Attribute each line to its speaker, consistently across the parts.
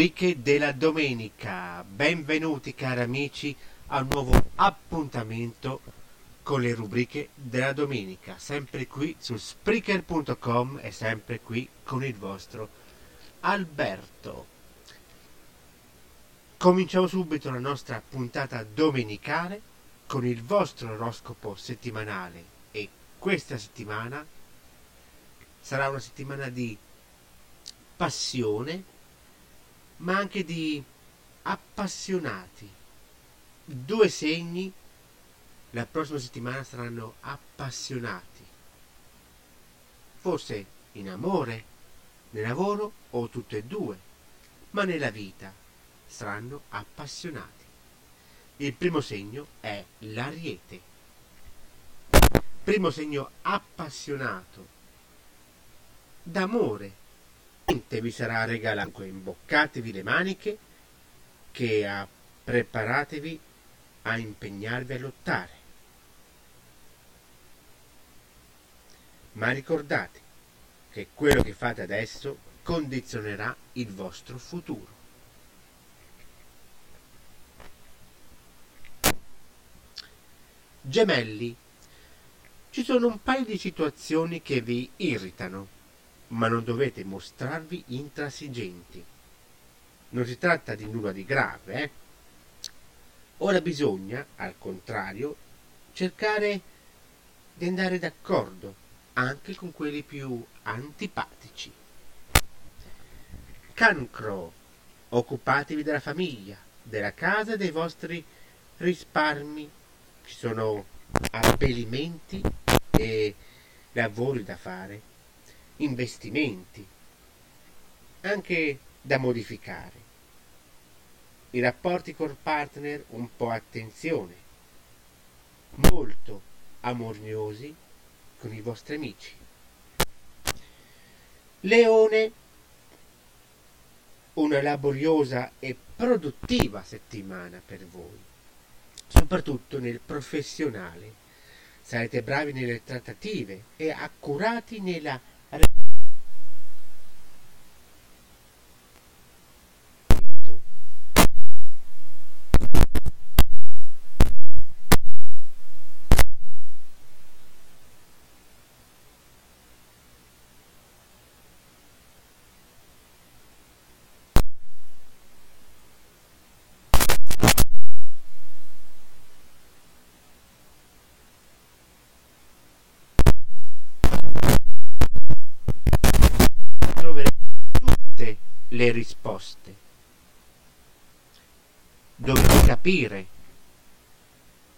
Speaker 1: Rubriche della domenica. Benvenuti cari amici a un nuovo appuntamento con le rubriche della domenica, sempre qui su Spreaker.com e sempre qui con il vostro Alberto. Cominciamo subito la nostra puntata domenicale con il vostro oroscopo settimanale e questa settimana sarà una settimana di passione ma anche di appassionati. Due segni la prossima settimana saranno appassionati. Forse in amore, nel lavoro o tutte e due, ma nella vita saranno appassionati. Il primo segno è l'ariete. Primo segno appassionato d'amore Niente vi sarà regalato. Imboccatevi le maniche che a, preparatevi a impegnarvi a lottare. Ma ricordate che quello che fate adesso condizionerà il vostro futuro. Gemelli, ci sono un paio di situazioni che vi irritano ma non dovete mostrarvi intransigenti. Non si tratta di nulla di grave, eh? Ora bisogna, al contrario, cercare di andare d'accordo anche con quelli più antipatici. Cancro, occupatevi della famiglia, della casa e dei vostri risparmi. Ci sono abbellimenti e lavori da fare investimenti, anche da modificare. I rapporti col partner un po' attenzione, molto amorniosi con i vostri amici. Leone, una laboriosa e produttiva settimana per voi, soprattutto nel professionale. Sarete bravi nelle trattative e accurati nella I le risposte. Dovete capire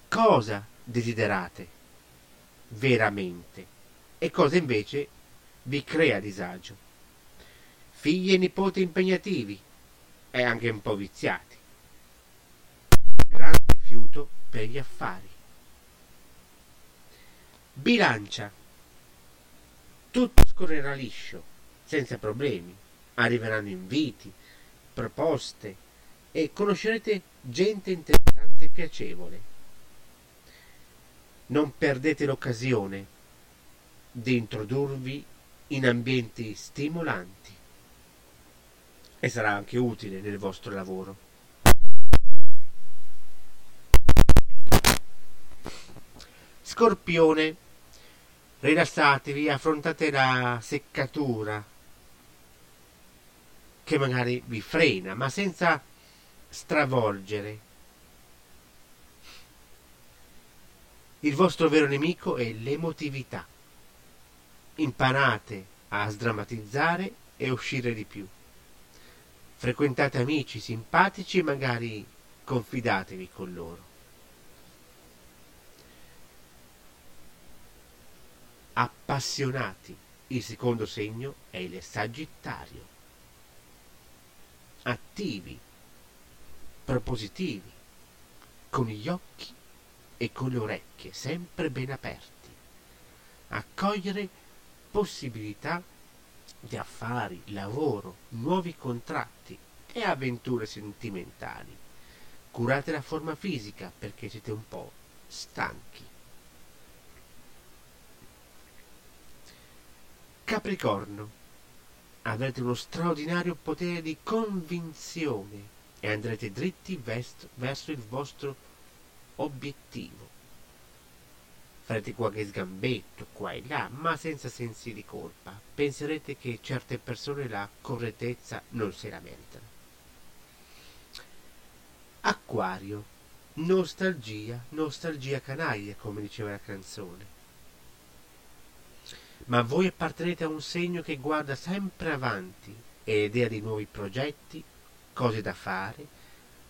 Speaker 1: cosa desiderate veramente e cosa invece vi crea disagio. Figli e nipoti impegnativi e anche un po' viziati. Grande rifiuto per gli affari. Bilancia. Tutto scorrerà liscio, senza problemi arriveranno inviti, proposte e conoscerete gente interessante e piacevole. Non perdete l'occasione di introdurvi in ambienti stimolanti e sarà anche utile nel vostro lavoro. Scorpione, rilassatevi, affrontate la seccatura che magari vi frena, ma senza stravolgere. Il vostro vero nemico è l'emotività. Imparate a sdrammatizzare e uscire di più. Frequentate amici simpatici e magari confidatevi con loro. Appassionati. Il secondo segno è il Sagittario. Attivi, propositivi, con gli occhi e con le orecchie sempre ben aperti. Accogliere possibilità di affari, lavoro, nuovi contratti e avventure sentimentali. Curate la forma fisica perché siete un po' stanchi. Capricorno, avrete uno straordinario potere di convinzione e andrete dritti verso il vostro obiettivo. Farete qualche sgambetto qua e là, ma senza sensi di colpa. Penserete che certe persone la correttezza non se la meritano. Acquario, nostalgia, nostalgia canaglia, come diceva la canzone ma voi appartenete a un segno che guarda sempre avanti e idea di nuovi progetti, cose da fare,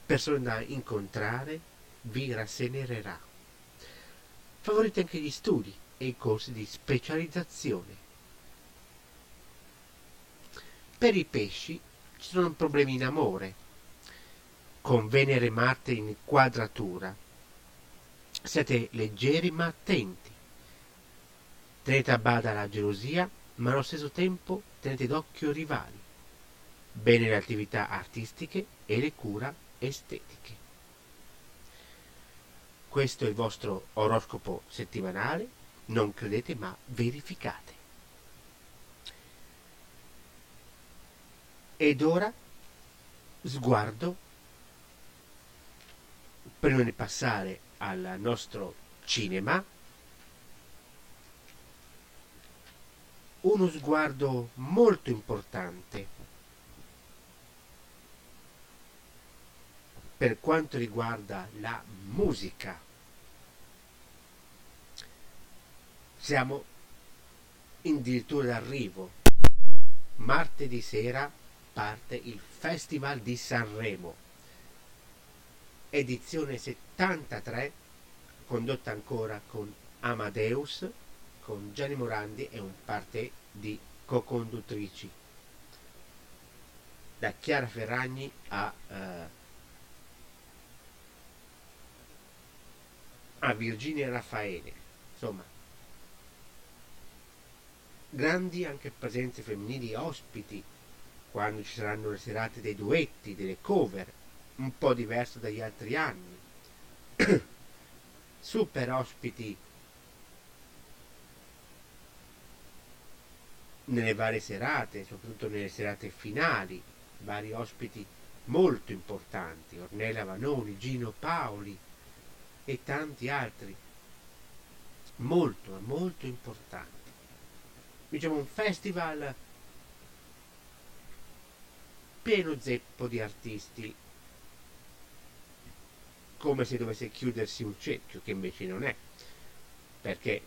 Speaker 1: persone da incontrare, vi rassenererà. Favorite anche gli studi e i corsi di specializzazione. Per i pesci ci sono problemi in amore, con Venere e Marte in quadratura. Siete leggeri ma attenti Tenete a bada la gelosia, ma allo stesso tempo tenete d'occhio i rivali. Bene le attività artistiche e le cura estetiche. Questo è il vostro oroscopo settimanale, non credete ma verificate. Ed ora sguardo, prima di passare al nostro cinema, uno sguardo molto importante per quanto riguarda la musica. Siamo addirittura d'arrivo. Martedì sera parte il Festival di Sanremo, edizione 73, condotta ancora con Amadeus con Gianni Morandi e un parte di co-conduttrici. Da Chiara Ferragni a, uh, a Virginia Raffaele. Insomma grandi anche presenze femminili ospiti quando ci saranno le serate dei duetti, delle cover un po' diverso dagli altri anni. Super ospiti nelle varie serate, soprattutto nelle serate finali, vari ospiti molto importanti, Ornella Vanoni, Gino Paoli e tanti altri, molto, molto importanti. Diciamo un festival pieno zeppo di artisti, come se dovesse chiudersi un cerchio, che invece non è, perché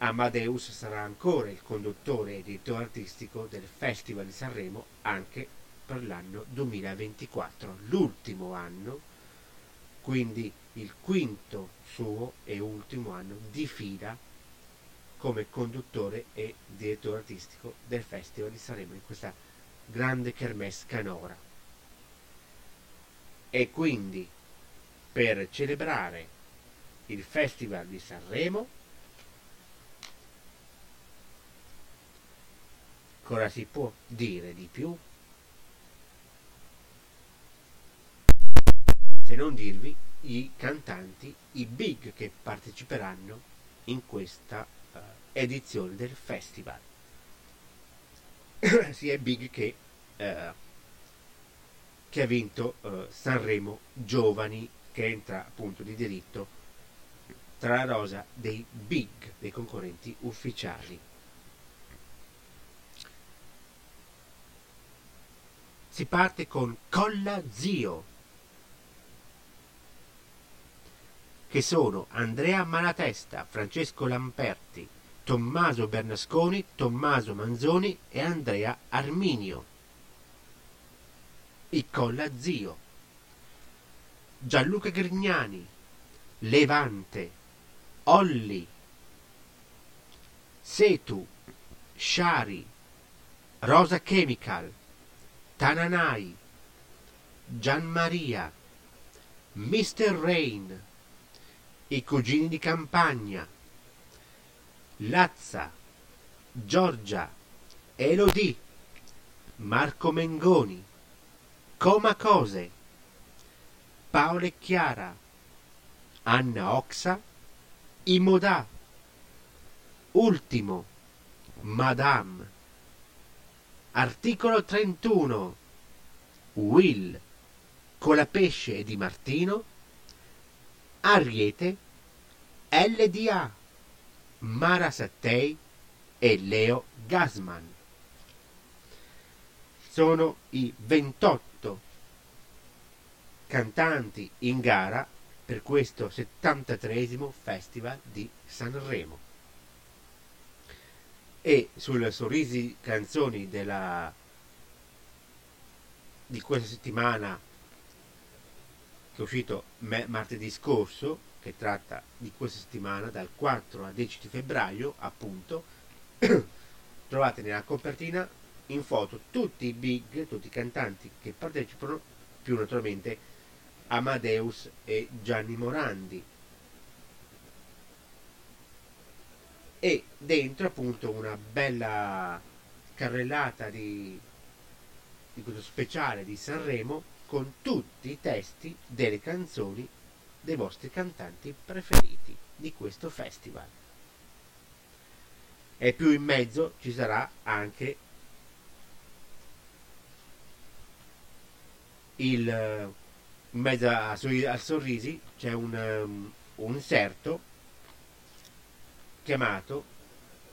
Speaker 1: Amadeus sarà ancora il conduttore e direttore artistico del Festival di Sanremo anche per l'anno 2024, l'ultimo anno, quindi il quinto suo e ultimo anno di fila come conduttore e direttore artistico del Festival di Sanremo in questa grande kermesse canora. E quindi per celebrare il Festival di Sanremo Cosa si può dire di più? Se non dirvi i cantanti, i big che parteciperanno in questa uh, edizione del festival. Sia big che, uh, che ha vinto uh, Sanremo Giovani, che entra appunto di diritto tra la rosa dei big, dei concorrenti ufficiali. Si parte con Colla Zio, che sono Andrea Malatesta, Francesco Lamperti, Tommaso Bernasconi, Tommaso Manzoni e Andrea Arminio. I Colla Zio. Gianluca Grignani, Levante, Olli, Setu, Shari, Rosa Chemical, Tananai, Gianmaria, Mr. Rain, i cugini di campagna, Lazza, Giorgia, Elodie, Marco Mengoni, Coma Cose, Paola e Chiara, Anna Oxa, Imodà, Ultimo, Madame, Articolo 31, Will, Colapesce e Di Martino, Ariete, LDA, Mara Sattei e Leo Gasman. Sono i 28 cantanti in gara per questo 73 Festival di Sanremo. E sulle sorrisi canzoni della, di questa settimana che è uscito martedì scorso, che tratta di questa settimana dal 4 al 10 di febbraio, appunto, trovate nella copertina in foto tutti i big, tutti i cantanti che partecipano, più naturalmente Amadeus e Gianni Morandi. E dentro appunto una bella carrellata di, di questo speciale di Sanremo con tutti i testi delle canzoni dei vostri cantanti preferiti di questo festival. E più in mezzo ci sarà anche il in mezzo a, a sorrisi c'è un, um, un inserto chiamato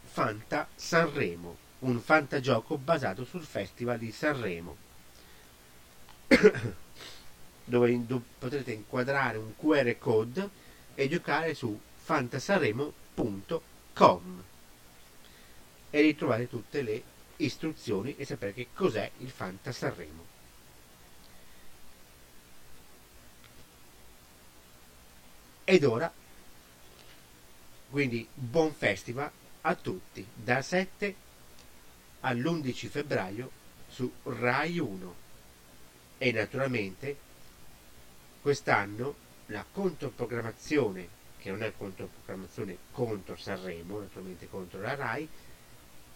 Speaker 1: Fanta Sanremo, un fantagioco basato sul Festival di Sanremo, dove potrete inquadrare un QR code e giocare su fantasanremo.com e ritrovare tutte le istruzioni e sapere che cos'è il Fanta Sanremo. Ed ora, quindi buon festival a tutti, dal 7 all'11 febbraio su Rai 1. E naturalmente quest'anno la controprogrammazione, che non è controprogrammazione contro Sanremo, naturalmente contro la Rai,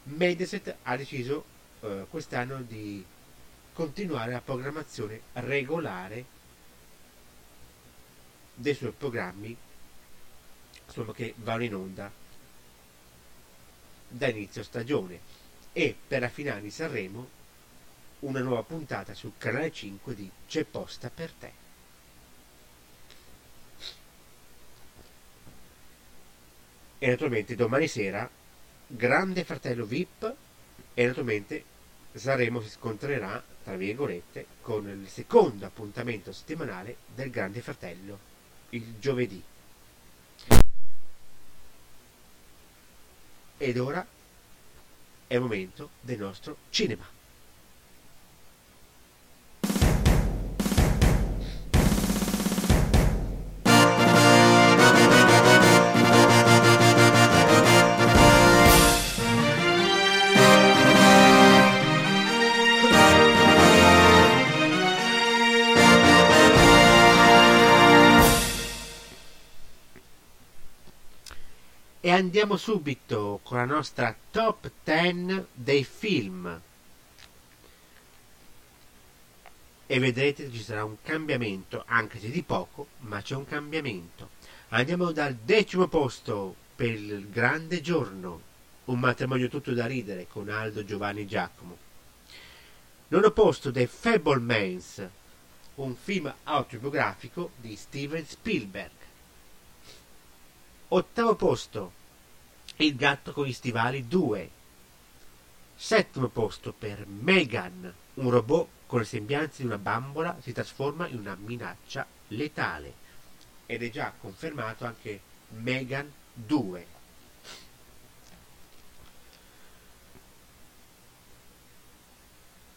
Speaker 1: Mediaset ha deciso eh, quest'anno di continuare la programmazione regolare dei suoi programmi insomma, che vanno in onda da inizio stagione e per la finale di Sanremo una nuova puntata sul canale 5 di C'è posta per te. E naturalmente domani sera Grande Fratello VIP e naturalmente Sanremo si scontrerà, tra virgolette, con il secondo appuntamento settimanale del Grande Fratello il giovedì. Ed ora è il momento del nostro cinema. Andiamo subito con la nostra top 10 dei film. E vedrete che ci sarà un cambiamento, anche se di poco, ma c'è un cambiamento. Andiamo dal decimo posto per il grande giorno, un matrimonio tutto da ridere con Aldo, Giovanni Giacomo. Nono posto The Fablemans, un film autobiografico di Steven Spielberg. Ottavo posto, Il gatto con gli stivali 2. Settimo posto per Megan, un robot con le sembianze di una bambola si trasforma in una minaccia letale. Ed è già confermato anche Megan 2.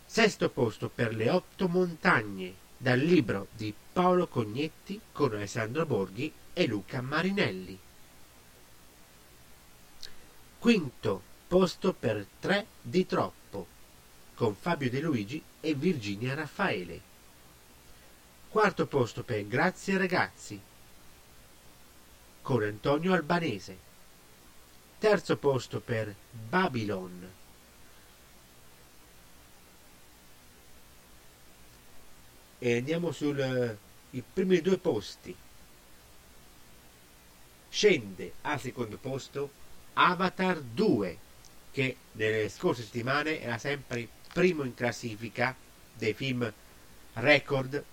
Speaker 1: Sesto posto per Le otto montagne, dal libro di Paolo Cognetti con Alessandro Borghi e Luca Marinelli. Quinto posto per Tre di troppo, con Fabio De Luigi e Virginia Raffaele. Quarto posto per Grazie ragazzi, con Antonio Albanese. Terzo posto per Babylon. E andiamo sui primi due posti. Scende al secondo posto Avatar 2, che nelle scorse settimane era sempre primo in classifica dei film record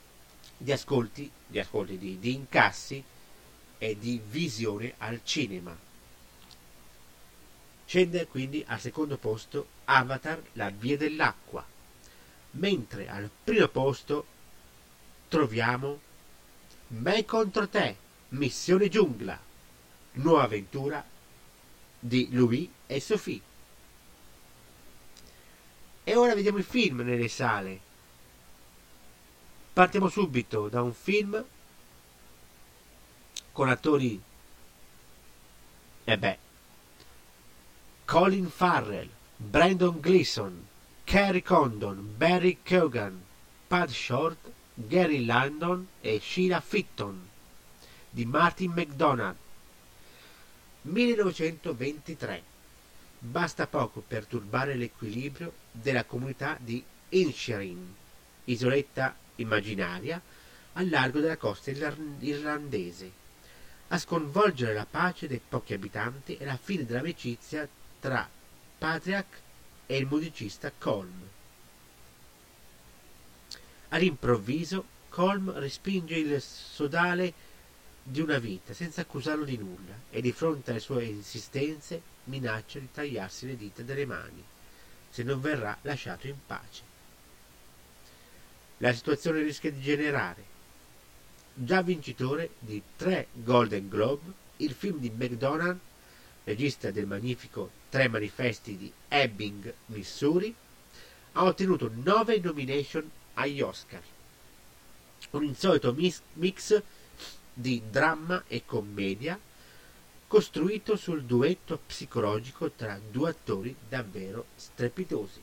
Speaker 1: di ascolti, di, ascolti di, di incassi e di visione al cinema. Scende quindi al secondo posto Avatar La via dell'acqua, mentre al primo posto troviamo Me contro te, Missione Giungla, nuova avventura di Louis e Sophie. E ora vediamo il film nelle sale. Partiamo subito da un film con attori e beh Colin Farrell, Brandon Gleeson, Carrie Condon, Barry Keoghan, Pat Short, Gary Landon e Sheila Fitton di Martin McDonald 1923 basta poco per turbare l'equilibrio della comunità di Inisherin isoletta immaginaria al largo della costa irlandese a sconvolgere la pace dei pochi abitanti e la fine dell'amicizia tra Patriarch e il musicista Colm. All'improvviso Colm respinge il sodale di una vita senza accusarlo di nulla e di fronte alle sue insistenze minaccia di tagliarsi le dita delle mani se non verrà lasciato in pace. La situazione rischia di generare. Già vincitore di tre Golden Globe, il film di McDonald, regista del magnifico Tre manifesti di Ebbing, Missouri, ha ottenuto nove nomination agli Oscar. Un insolito mix di dramma e commedia costruito sul duetto psicologico tra due attori davvero strepitosi,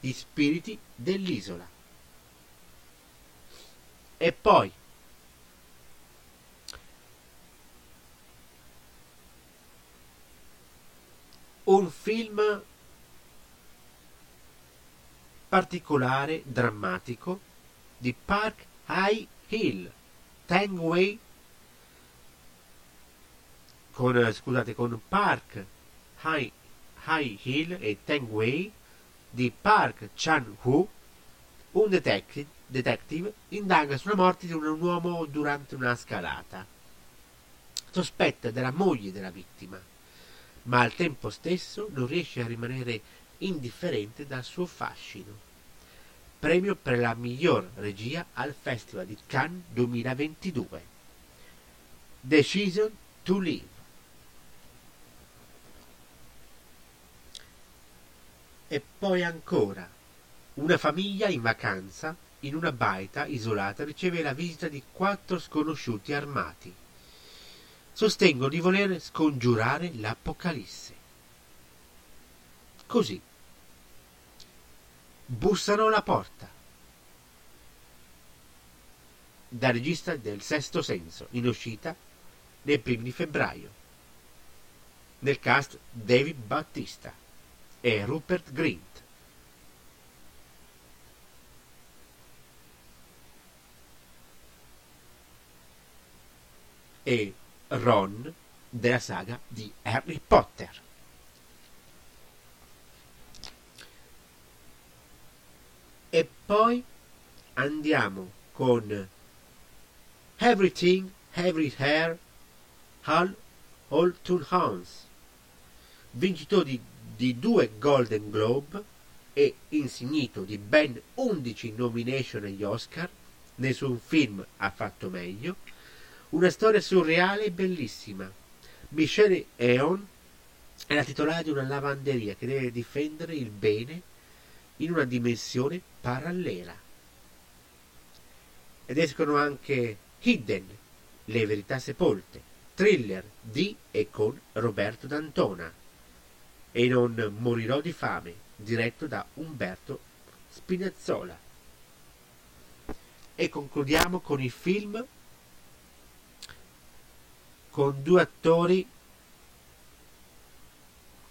Speaker 1: gli spiriti dell'isola. E poi un film particolare drammatico di Park High Hill, Tang Wei, con, scusate, con Park High, High Hill e Tang Wei di Park Chan-Hu, un detective, detective indaga sulla morte di un uomo durante una scalata. Sospetta della moglie della vittima, ma al tempo stesso non riesce a rimanere indifferente dal suo fascino. Premio per la miglior regia al Festival di Cannes 2022. Decision to Live. E poi ancora, una famiglia in vacanza in una baita isolata riceve la visita di quattro sconosciuti armati. Sostengono di voler scongiurare l'Apocalisse. Così. Bussano alla porta. Da regista del Sesto Senso, in uscita nei primi di febbraio. Nel cast David Battista e Rupert Grint. E Ron della saga di Harry Potter. E poi andiamo con Everything, Everywhere, All All Toon Hounds, vincitore di, di due Golden Globe e insignito di ben 11 nomination agli Oscar, nessun film ha fatto meglio, una storia surreale e bellissima. Michelle Eon è la titolare di una lavanderia che deve difendere il bene in una dimensione parallela. Ed escono anche Hidden, Le verità sepolte, thriller di e con Roberto D'Antona e Non morirò di fame, diretto da Umberto Spinazzola. E concludiamo con il film con due attori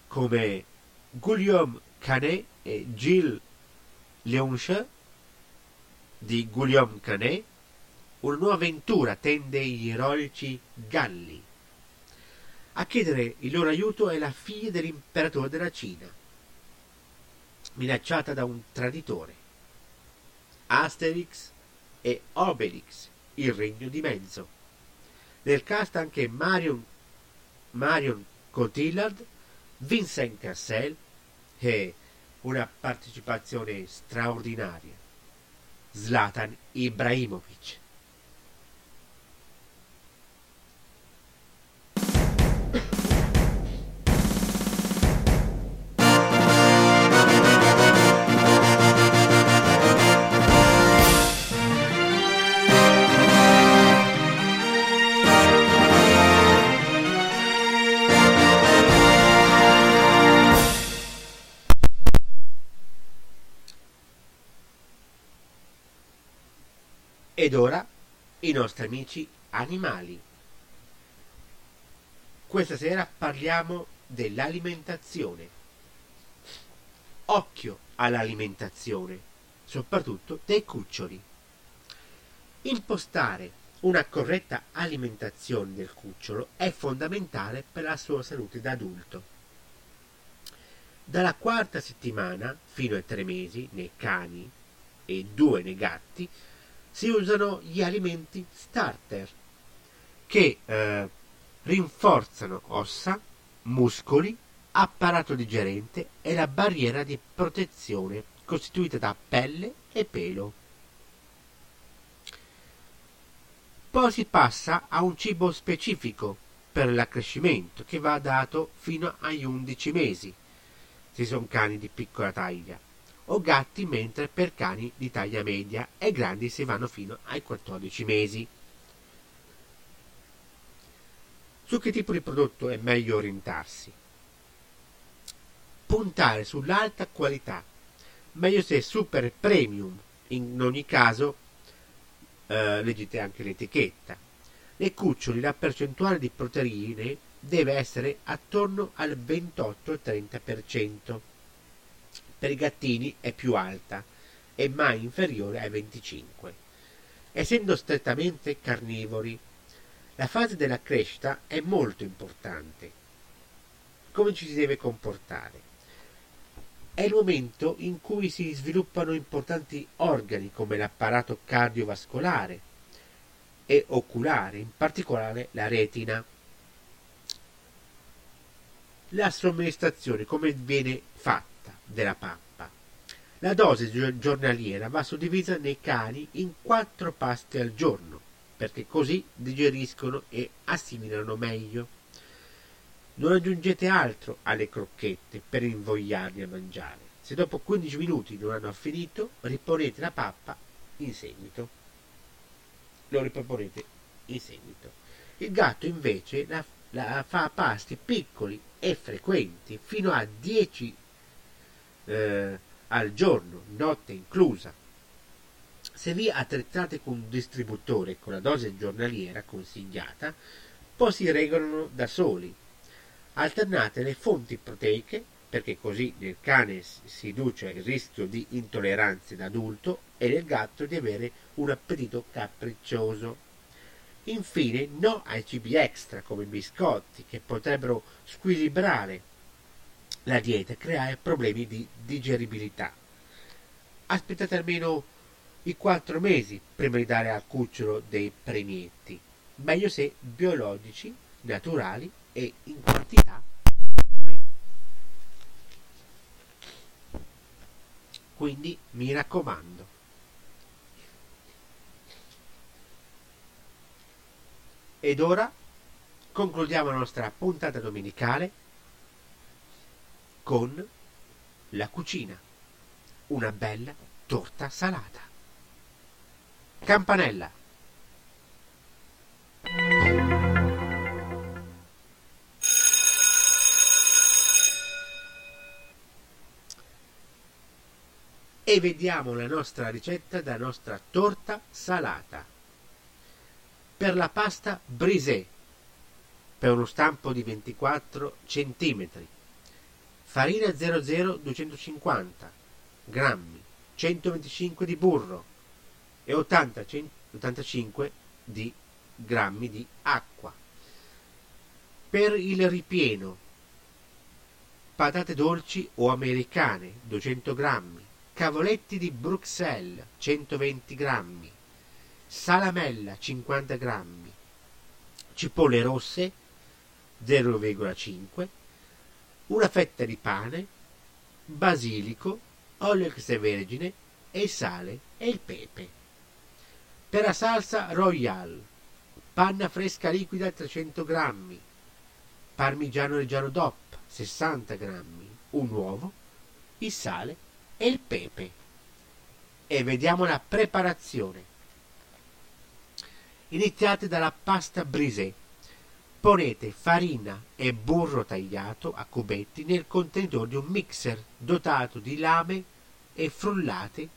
Speaker 1: come Guillaume Canet e Gilles Leonche di Guillaume Canet una nuova avventura tende gli eroici Galli. A chiedere il loro aiuto è la figlia dell'imperatore della Cina, minacciata da un traditore. Asterix e Obelix, il regno di mezzo. Nel cast anche Marion, Marion Cotillard, Vincent Cassel e una partecipazione straordinaria. Zlatan Ibrahimovic. Ed ora i nostri amici animali. Questa sera parliamo dell'alimentazione. Occhio all'alimentazione, soprattutto dei cuccioli. Impostare una corretta alimentazione del cucciolo è fondamentale per la sua salute da adulto. Dalla quarta settimana fino ai tre mesi nei cani e due nei gatti si usano gli alimenti starter che eh, rinforzano ossa, muscoli, apparato digerente e la barriera di protezione costituita da pelle e pelo. Poi si passa a un cibo specifico per l'accrescimento che va dato fino agli 11 mesi, se sono cani di piccola taglia, o gatti, mentre per cani di taglia media e grandi si vanno fino ai 14 mesi. Su che tipo di prodotto è meglio orientarsi? Puntare sull'alta qualità, meglio se super premium, in ogni caso eh, leggete anche l'etichetta. Nei cuccioli la percentuale di proteine deve essere attorno al 28-30%. Per i gattini è più alta e mai inferiore ai 25. Essendo strettamente carnivori, la fase della crescita è molto importante. Come ci si deve comportare? È il momento in cui si sviluppano importanti organi come l'apparato cardiovascolare e oculare, in particolare la retina. La somministrazione come viene fatta della pappa? La dose giornaliera va suddivisa nei cani in quattro pasti al giorno, perché così digeriscono e assimilano meglio. Non aggiungete altro alle crocchette per invogliarli a mangiare. Se dopo 15 minuti non hanno finito, riponete la pappa in seguito. Lo riproponete in seguito. Il gatto invece la, la fa a pasti piccoli e frequenti, fino a 10 eh, al giorno, notte inclusa. Se vi attrezzate con un distributore con la dose giornaliera consigliata, poi si regolano da soli. Alternate le fonti proteiche, perché così nel cane si riduce il rischio di intolleranze da adulto e nel gatto di avere un appetito capriccioso. Infine, no ai cibi extra come biscotti che potrebbero squilibrare la dieta creare problemi di digeribilità. Aspettate almeno i quattro mesi prima di dare al cucciolo dei premietti, meglio se biologici, naturali e in quantità minime. Quindi mi raccomando, ed ora concludiamo la nostra puntata domenicale con la cucina, una bella torta salata. Campanella. E vediamo la nostra ricetta della nostra torta salata. Per la pasta brisée, per uno stampo di 24 cm, farina 00 250 grammi, 125 di burro e 80 85 di grammi di acqua. Per il ripieno, patate dolci o americane 200 grammi, cavoletti di Bruxelles 120 grammi, salamella 50 grammi, cipolle rosse 0,5, una fetta di pane, basilico, olio extravergine e il sale e il pepe. Per la salsa royale, panna fresca liquida 300 grammi, parmigiano reggiano DOP 60 grammi, un uovo, il sale e il pepe. E vediamo la preparazione. Iniziate dalla pasta brisée. Ponete farina e burro tagliato a cubetti nel contenitore di un mixer dotato di lame e frullate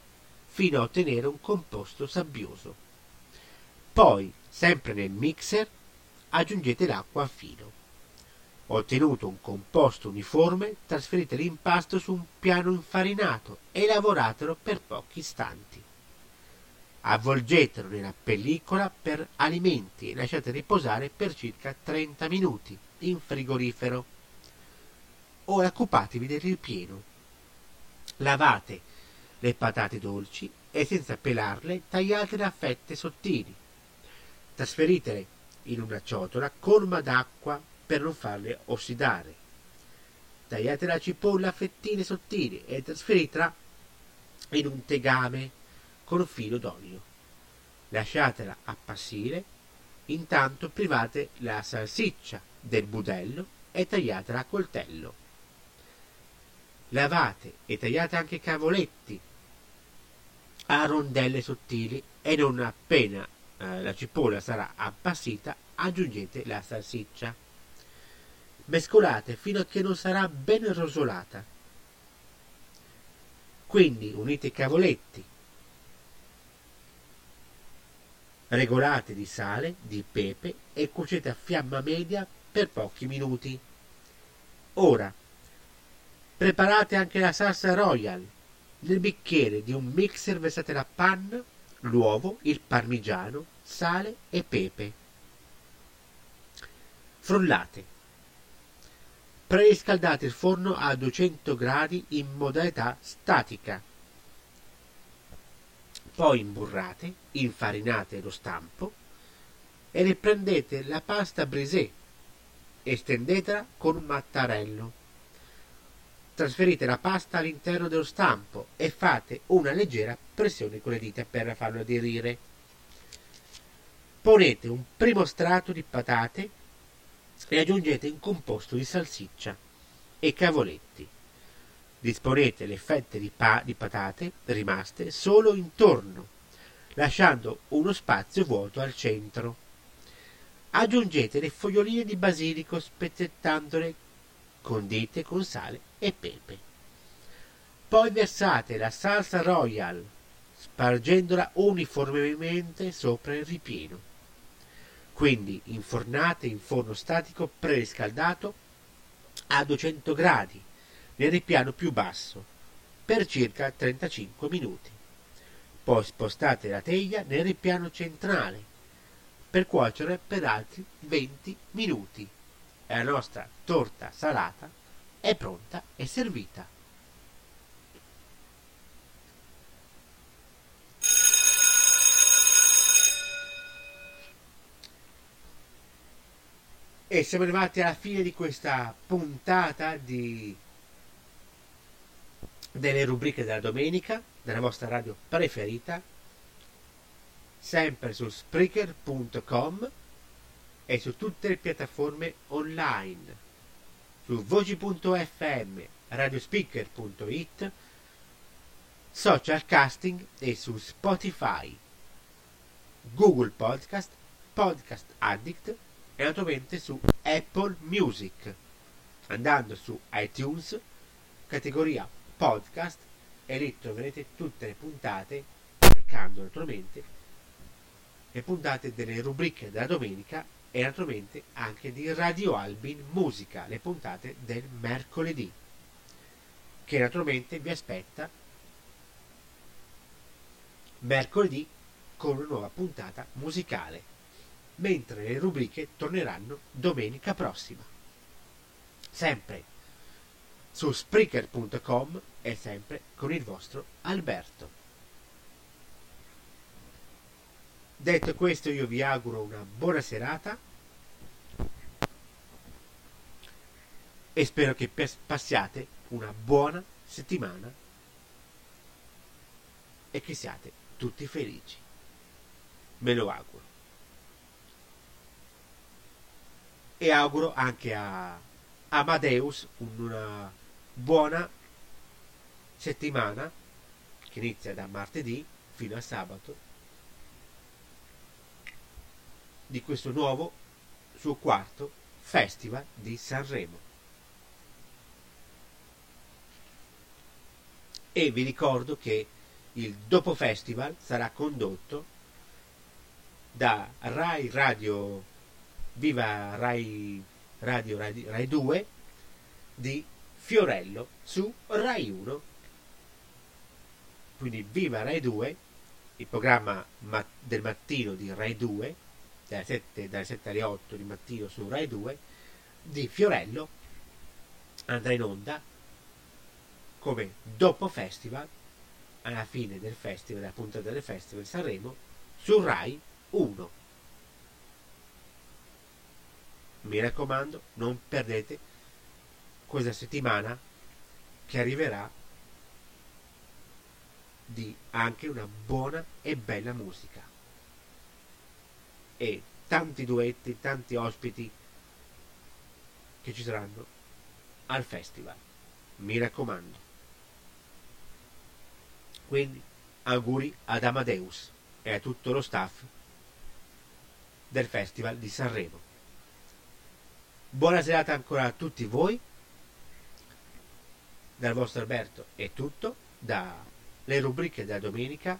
Speaker 1: fino a ottenere un composto sabbioso. Poi, sempre nel mixer, aggiungete l'acqua a filo. Ottenuto un composto uniforme, trasferite l'impasto su un piano infarinato e lavoratelo per pochi istanti. Avvolgetelo nella pellicola per alimenti e lasciate riposare per circa 30 minuti in frigorifero. Ora occupatevi del ripieno. Lavate le patate dolci e senza pelarle tagliatele a fette sottili. Trasferitele in una ciotola colma d'acqua per non farle ossidare. Tagliate la cipolla a fettine sottili e trasferitela in un tegame un filo d'olio. Lasciatela appassire, intanto private la salsiccia del budello e tagliatela a coltello. Lavate e tagliate anche i cavoletti a rondelle sottili e non appena eh, la cipolla sarà appassita aggiungete la salsiccia. Mescolate fino a che non sarà ben rosolata. Quindi unite i cavoletti, regolate di sale, di pepe e cuocete a fiamma media per pochi minuti. Ora, preparate anche la salsa royal. Nel bicchiere di un mixer versate la panna, l'uovo, il parmigiano, sale e pepe. Frullate. Preriscaldate il forno a 200 gradi in modalità statica. Poi imburrate, infarinate lo stampo e riprendete la pasta brisée e stendetela con un mattarello. Trasferite la pasta all'interno dello stampo e fate una leggera pressione con le dita per farlo aderire. Ponete un primo strato di patate e aggiungete un composto di salsiccia e cavoletti. Disponete le fette di, pa- di patate rimaste solo intorno, lasciando uno spazio vuoto al centro. Aggiungete le foglioline di basilico spezzettandole condite con sale e pepe. Poi versate la salsa royal, spargendola uniformemente sopra il ripieno. Quindi infornate in forno statico preriscaldato a 200 gradi nel ripiano più basso per circa 35 minuti. Poi spostate la teglia nel ripiano centrale per cuocere per altri 20 minuti e la nostra torta salata è pronta e servita. E siamo arrivati alla fine di questa puntata di... delle rubriche della domenica, della vostra radio preferita, sempre su Spreaker.com e su tutte le piattaforme online, su voci.fm, radiospeaker.it, social casting e su Spotify, Google Podcast, Podcast Addict e naturalmente su Apple Music. Andando su iTunes, categoria podcast e lì troverete tutte le puntate, cercando naturalmente le puntate delle rubriche della domenica e naturalmente anche di Radio Albin Musica, le puntate del mercoledì, che naturalmente vi aspetta mercoledì con una nuova puntata musicale, mentre le rubriche torneranno domenica prossima. Sempre su Spreaker.com e sempre con il vostro Alberto. Detto questo io vi auguro una buona serata e spero che passiate una buona settimana e che siate tutti felici. Me lo auguro. E auguro anche a Amadeus una buona settimana che inizia da martedì fino a sabato di questo nuovo suo quarto Festival di Sanremo. E vi ricordo che il dopo festival sarà condotto da Rai Radio Viva Rai Radio Rai, Rai 2 di Fiorello su Rai 1. Quindi Viva Rai 2, il programma del mattino di Rai 2 dalle 7, dalle 7 alle 8 di mattino su Rai 2 di Fiorello andrà in onda come dopo festival alla fine del festival, della puntata del festival di Sanremo su Rai 1 mi raccomando non perdete questa settimana che arriverà di anche una buona e bella musica e tanti duetti, tanti ospiti che ci saranno al festival. Mi raccomando. Quindi auguri ad Amadeus e a tutto lo staff del Festival di Sanremo. Buona serata ancora a tutti voi. Dal vostro Alberto è tutto. Dalle rubriche della domenica.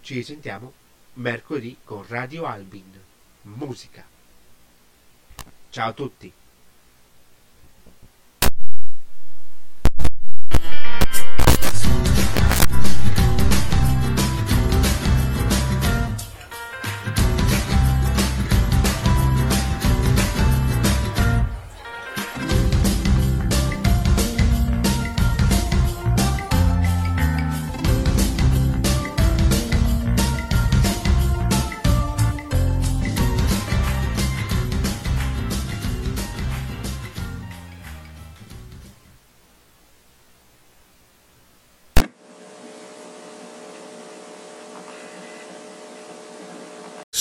Speaker 1: Ci sentiamo mercoledì con Radio Albin. Musica. Ciao a tutti.